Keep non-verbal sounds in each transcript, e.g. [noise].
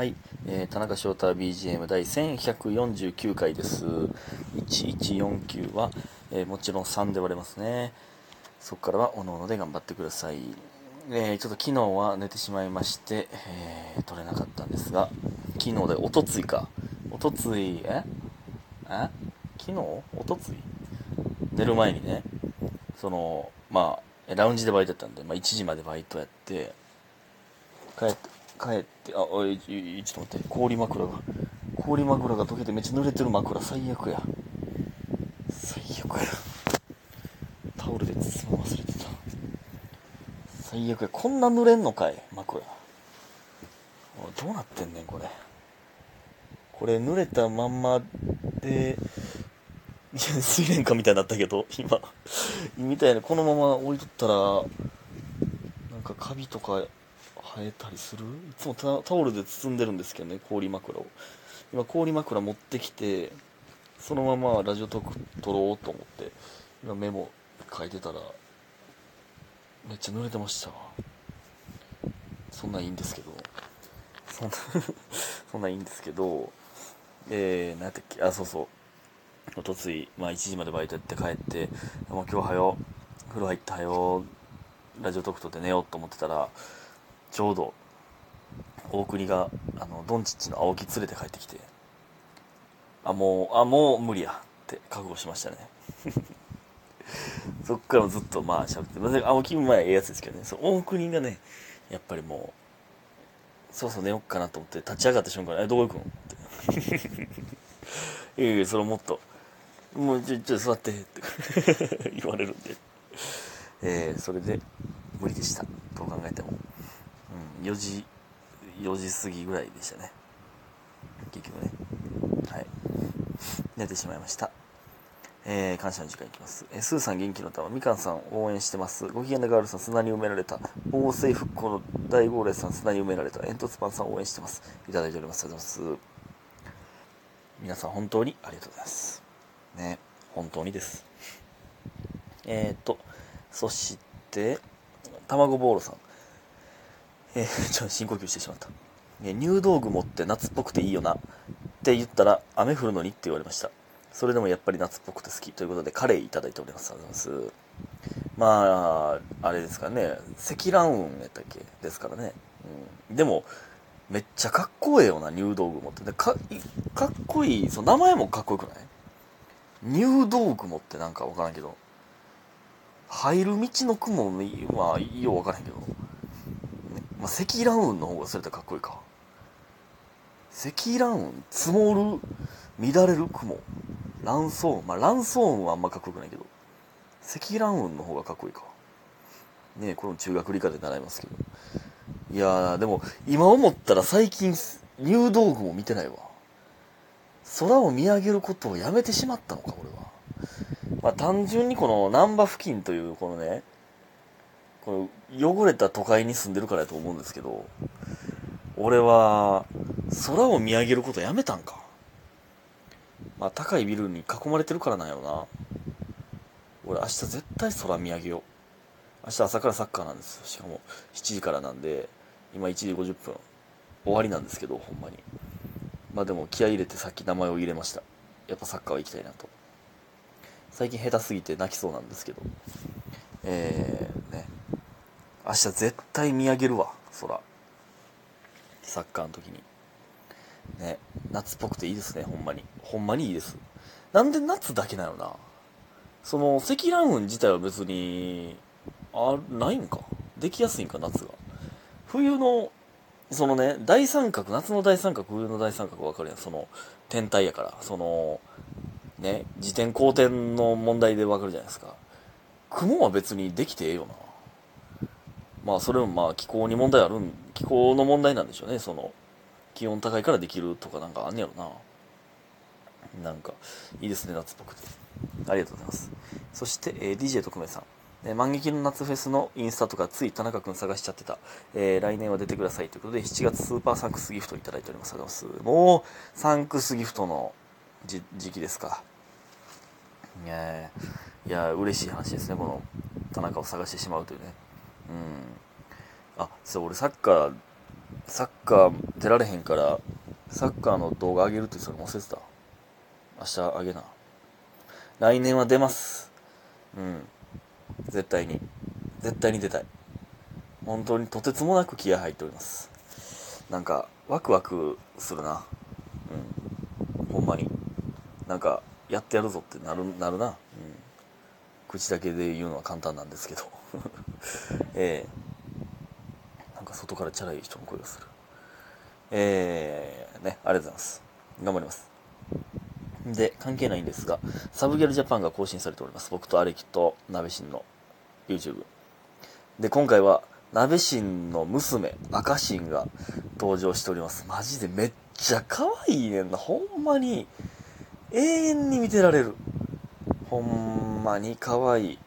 はい、えー田中翔太 BGM 第1149回です。1149は、えーもちろん3で割れますね。そこからはおのおので頑張ってください。えーちょっと昨日は寝てしまいまして、えー撮れなかったんですが、昨日でおとついか。おとつい、え？え？昨日？おとつい？寝る前にね、その、まあ、ラウンジでバイトやったんで、まあ1時までバイトやって、帰って、帰って、あ、おい、ちょっと待って、氷枕が、氷枕が溶けてめっちゃ濡れてる枕、最悪や。最悪や。タオルで包む忘れてた。最悪や。こんな濡れんのかい、枕。どうなってんねん、これ。これ濡れたまんまで、いや、水蓮花みたいになったけど、今、みたいな、このまま置いとったら、なんかカビとか生えたりする？いつもタオルで包んでるんですけどね、氷枕を。今、氷枕持ってきて、そのままラジオトーク撮ろうと思って、今メモ書いてたら、めっちゃ濡れてました。そんなんいいんですけど、そんな、[laughs] そんなんいいんですけど、えー、何やったっけ、あ、そうそう。おとつい、まあ1時までバイトやって帰って、もう今日はよ、風呂入ってはよ、ラジオトーク撮って寝ようと思ってたら、ちょうど、大国が、あの、ドンチッチの青木連れて帰ってきて、あ、もう、あ、もう無理やって覚悟しましたね。[laughs] そっからずっとまあ喋って、まあ、青木もまあええやつですけどね、そう大国がね、やっぱりもう、そうそう寝よっかなと思って立ち上がった瞬間に、え、どこ行くのって。[laughs] いやいや、それもっと、もうちょ、ちょ、座ってって [laughs] 言われるんで。えー、それで、無理でした。どう考えても。うん、4時、4時過ぎぐらいでしたね。結局ね。はい。寝てしまいました。えー、感謝の時間いきます。えー、スーさん元気の玉、みかんさん応援してます。ご機嫌なガールさん砂に埋められた。防水復興の大号霊さん砂に埋められた。煙突パンさん応援してます。いただいております。ありがとうございます。皆さん本当にありがとうございます。ね、本当にです。えーと、そして、卵ボーロさん。えー、[laughs] ちょっと深呼吸してしまった。え入道雲って夏っぽくていいよな。って言ったら、雨降るのにって言われました。それでもやっぱり夏っぽくて好きということで、カレーいただいております。ありがとうございます。まあ、あれですかね、積乱雲やったっけですからね。うん、でも、めっちゃかっこええよな、入道雲って。でかかっこいい、その名前もかっこよくない？入道雲ってなんかわからんけど、入る道の雲はようわからんけど、まあ、積乱雲の方がそれってかっこいいか。積乱雲、積もる、乱れる雲、乱層雲、まあ乱層雲はあんまかっこよくないけど、積乱雲の方がかっこいいか。ねこれも中学理科で習いますけど。いやー、でも、今思ったら最近、入道雲見てないわ。空を見上げることをやめてしまったのか、俺は。まあ、単純にこの難波付近という、このね、この汚れた都会に住んでるからやと思うんですけど、俺は、空を見上げることやめたんか。まあ、高いビルに囲まれてるからなんやろな。俺明日絶対空見上げよう。明日朝からサッカーなんですよ。しかも7時からなんで、今1時50分。終わりなんですけど、ほんまに。まあでも気合入れてさっき名前を入れました。やっぱサッカーは行きたいなと。最近下手すぎて泣きそうなんですけど。えー、明日絶対見上げるわ、空。サッカーの時に。ね。夏っぽくていいですね、ほんまに。ほんまにいいです。なんで夏だけなのな。その、積乱雲自体は別に、あ、ないんか。できやすいんか、夏が。冬の、そのね、大三角、夏の大三角、冬の大三角分かるやん。その、天体やから。その、ね、自転公転の問題で分かるじゃないですか。雲は別にできてええよな。まあ、それもまあ、気候に問題あるん、気候の問題なんでしょうね。その、気温高いからできるとかなんかあんねやろな。なんか、いいですね、夏っぽくて。ありがとうございます。そして、えー DJ 特命さん。えー万劇の夏フェスのインスタとかつい田中くん探しちゃってた。えー来年は出てくださいということで、7月スーパーサンクスギフトいただいております。ありがとうございます。もう、サンクスギフトの時期ですか。いやいや嬉しい話ですね、この田中を探してしまうというね。うん。あ、そう、俺サッカーサッカー出られへんからサッカーの動画上げるってそれ忘れてた。明日あげな。来年は出ます。うん。絶対に。絶対に出たい。本当にとてつもなく気合入っております。なんかワクワクするな。うん。ほんまに。なんかやってやるぞってなるなるな、うん、口だけで言うのは簡単なんですけど。えー、なんか外からチャラい人の声がするえー、ねありがとうございます頑張りますで、関係ないんですが、サブギャルジャパンが更新されております。僕とアレキとナベシンの YouTube。で、今回は、ナベシンの娘、赤シンが登場しております。マジでめっちゃ可愛いねんな。ほんまに、永遠に見てられる。ほんまに可愛い。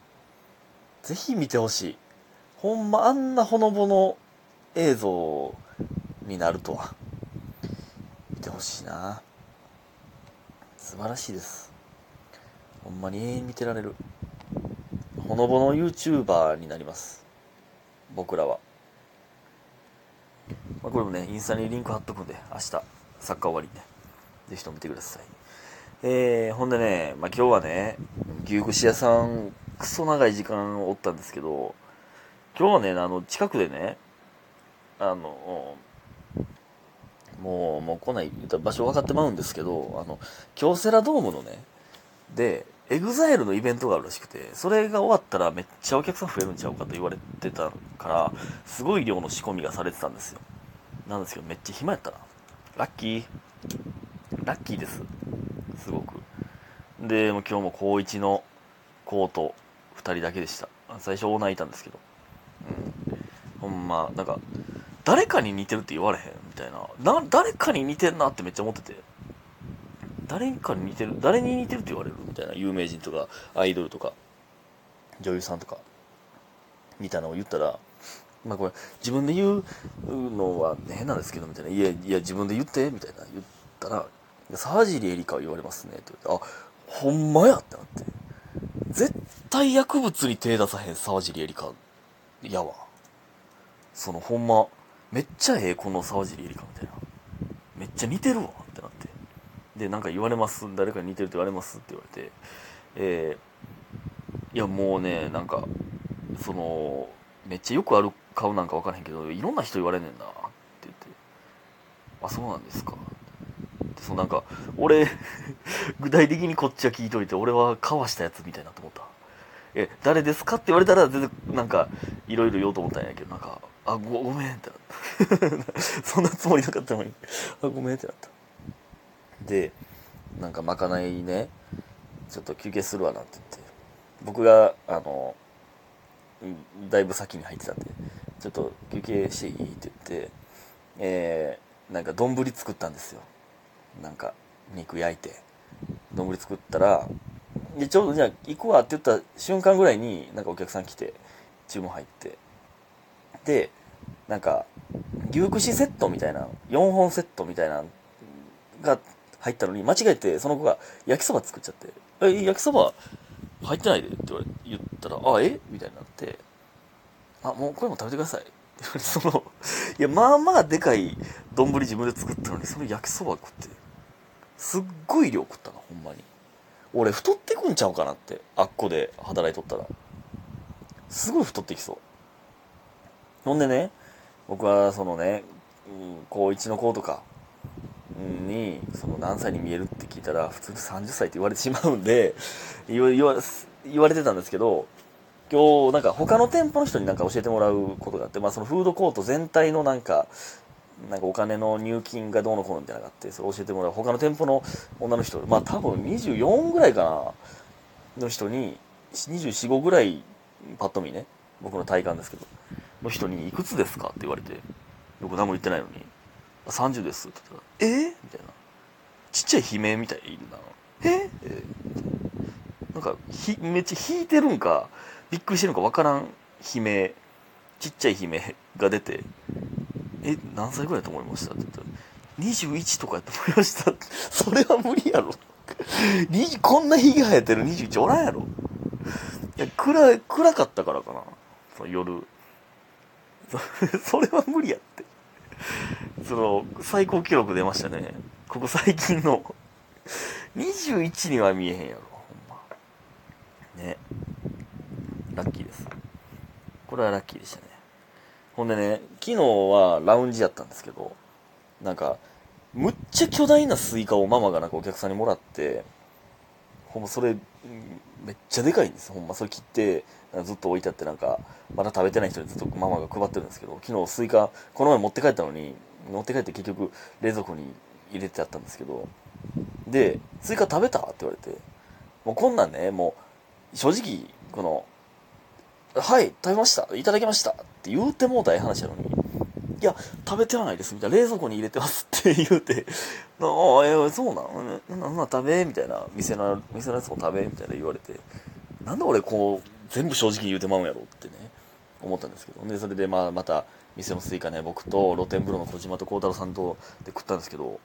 ぜひ見てほしい。ほんまあんなほのぼの映像になるとは。見てほしいな。素晴らしいです。ほんまに永遠見てられる。ほのぼの YouTuber になります。僕らは、まあ、これもねインスタにリンク貼っとくんで明日サッカー終わりにね。ぜひとも見てください。えー、ほんでね、まあ、今日はね牛串屋さんクソ長い時間おったんですけど今日はねあの近くでねあのもう、もう来ない、場所分かってまうんですけど、あの、京セラドームのね、で、エグザイルのイベントがあるらしくて、それが終わったらめっちゃお客さん増えるんちゃうかと言われてたから、すごい量の仕込みがされてたんですよ。なんですけど、めっちゃ暇やったな。ラッキー。ラッキーです。すごく。で、も今日も高1のコート2人だけでした。最初オーナーいたんですけど。ほんま、なんか、誰かに似てるって言われへんみたいな。な、誰かに似てんなってめっちゃ思ってて。誰かに似てる誰に似てるって言われるみたいな。有名人とか、アイドルとか、女優さんとか、みたいなのを言ったら、まあこれ、自分で言うのは変なんですけど、みたいな。いや、いや、自分で言って、みたいな言ったら、沢尻エリカ言われますね、って言って、あ、ほんまやってなって。絶対薬物に手出さへん沢尻エリカやわ。そのほんま、めっちゃええこの沢尻エリカみたいな。めっちゃ似てるわってなって。でなんか言われます。誰かに似てるって言われますって言われて。えー、いやもうねなんかそのめっちゃよくある顔なんか分からへんけどいろんな人言われんねんなって言って。あそうなんですか。でそのなんか俺具体的にこっちは聞いといて俺はかわしたやつみたいなと思った。え誰ですかって言われたら全然なんかいろいろ言おうと思ったんやけどなんかあごごめんってなった。[laughs] そんなつもりなかったのに。あごめんってなった。でなんかまかないねちょっと休憩するわなって言って。僕があのだいぶ先に入ってたんでちょっと休憩していいって言って。えー、なんか丼作ったんですよ。なんか肉焼いて。丼作ったらでちょうどじゃあ行くわって言った瞬間ぐらいになんかお客さん来て注文入って。なんか牛串セットみたいな4本セットみたいなが入ったのに間違えてその子が焼きそば作っちゃって「え焼きそば入ってないで」って言われ言ったら「あえ？みたいになって「あもうこれも食べてください」って言われてそのいやまあまあでかい丼自分で作ったのにその焼きそば食ってすっごい量食ったなほんまに。俺太ってくんちゃうかなってあっこで働いとったら。すごい太ってきそう。ほんでね、僕はそのね、うん高1の子とかに、その何歳に見えるって聞いたら、普通に30歳って言われてしまうんで、言わ言われてたんですけど、今日なんか他の店舗の人になんか教えてもらうことがあって、まあそのフードコート全体のなんか、なんかお金の入金がどうのこうのみたいなのがあって、それ教えてもらう他の店舗の女の人、まあ多分24ぐらいかな、の人に、24、5ぐらい、パッと見ね、僕の体感ですけど、の人に「いくつですか?」って言われて僕何も言ってないのに「30です」って言ったら「え？みたいな。ちっちゃい悲鳴みたいな「え？え？なんかひめっちゃ引いてるんかびっくりしてるんか分からん悲鳴ちっちゃい悲鳴が出て「え？何歳ぐらいだと思いました?」って言ったら「21とかやと思いました」[laughs] それは無理やろ。こんな日が生えてる21おらんやろ。いや暗暗かったからかな。その夜 [laughs] それは無理やってその、最高記録出ましたね。ここ最近の。21には見えへんやろ、ほんま。ね。ラッキーです。これはラッキーでしたね。ほんでね、昨日はラウンジやったんですけど、なんか、むっちゃ巨大なスイカをママがなんかお客さんにもらって、ほんまそれ、めっちゃでかいんですほんまそれ切ってずっと置いてあってなんかまだ食べてない人にずっとママが配ってるんですけど昨日スイカこの前持って帰ったのに持って帰って結局冷蔵庫に入れてあったんですけどで「スイカ食べた?」って言われてもうこんなんねもう正直この「はい食べましたいただきました」って言うてもうたらええ話やのに「いや食べてはないです」みたいな「冷蔵庫に入れてます」って言うて「ああえーそうなん？うんなな食べ」みたいな。店の店のやつも食べ？みたいな。言われて。なんで俺こう全部正直に言うてまうんやろってね。思ったんですけど。でそれでまあまた店のスイカね僕と露天風呂の小島と孝太郎さんとで食ったんですけど。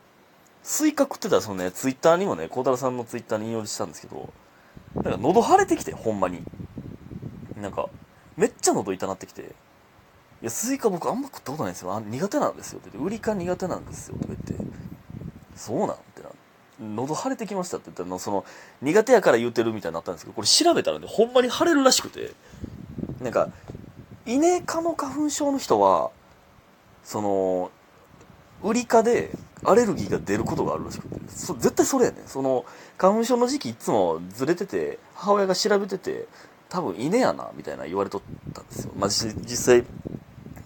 スイカ食ってたらそのねツイッターにもね孝太郎さんのツイッターに引用したんですけど。なんか喉腫れてきてほんまに。なんかめっちゃ喉痛なってきて。いや、スイカ僕あんま食ったことないんですよ。あ苦手なんですよって言って、ウリ科苦手なんですよとか言って、そうなんってな。喉腫れてきましたって言ったら、その、苦手やから言うてるみたいになったんですけど、これ調べたらね、ほんまに腫れるらしくて、なんか、イネ科の花粉症の人は、その、ウリ科でアレルギーが出ることがあるらしくて、そ絶対それやねん。その、花粉症の時期いつもずれてて、母親が調べてて、多分イネやな、みたいな言われとったんですよ。まあ、実際、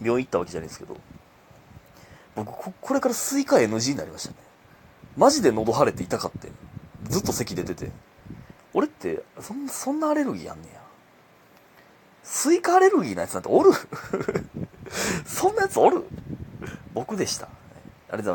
病院行ったわけじゃないですけど、僕こ、これからスイカ NG になりましたね。マジで喉腫れて痛かって。ずっと咳出てて。俺って、そんそんなアレルギーやんねや。スイカアレルギーのやつなんておる？[laughs] そんなやつおる？僕でした。ありがとうございました。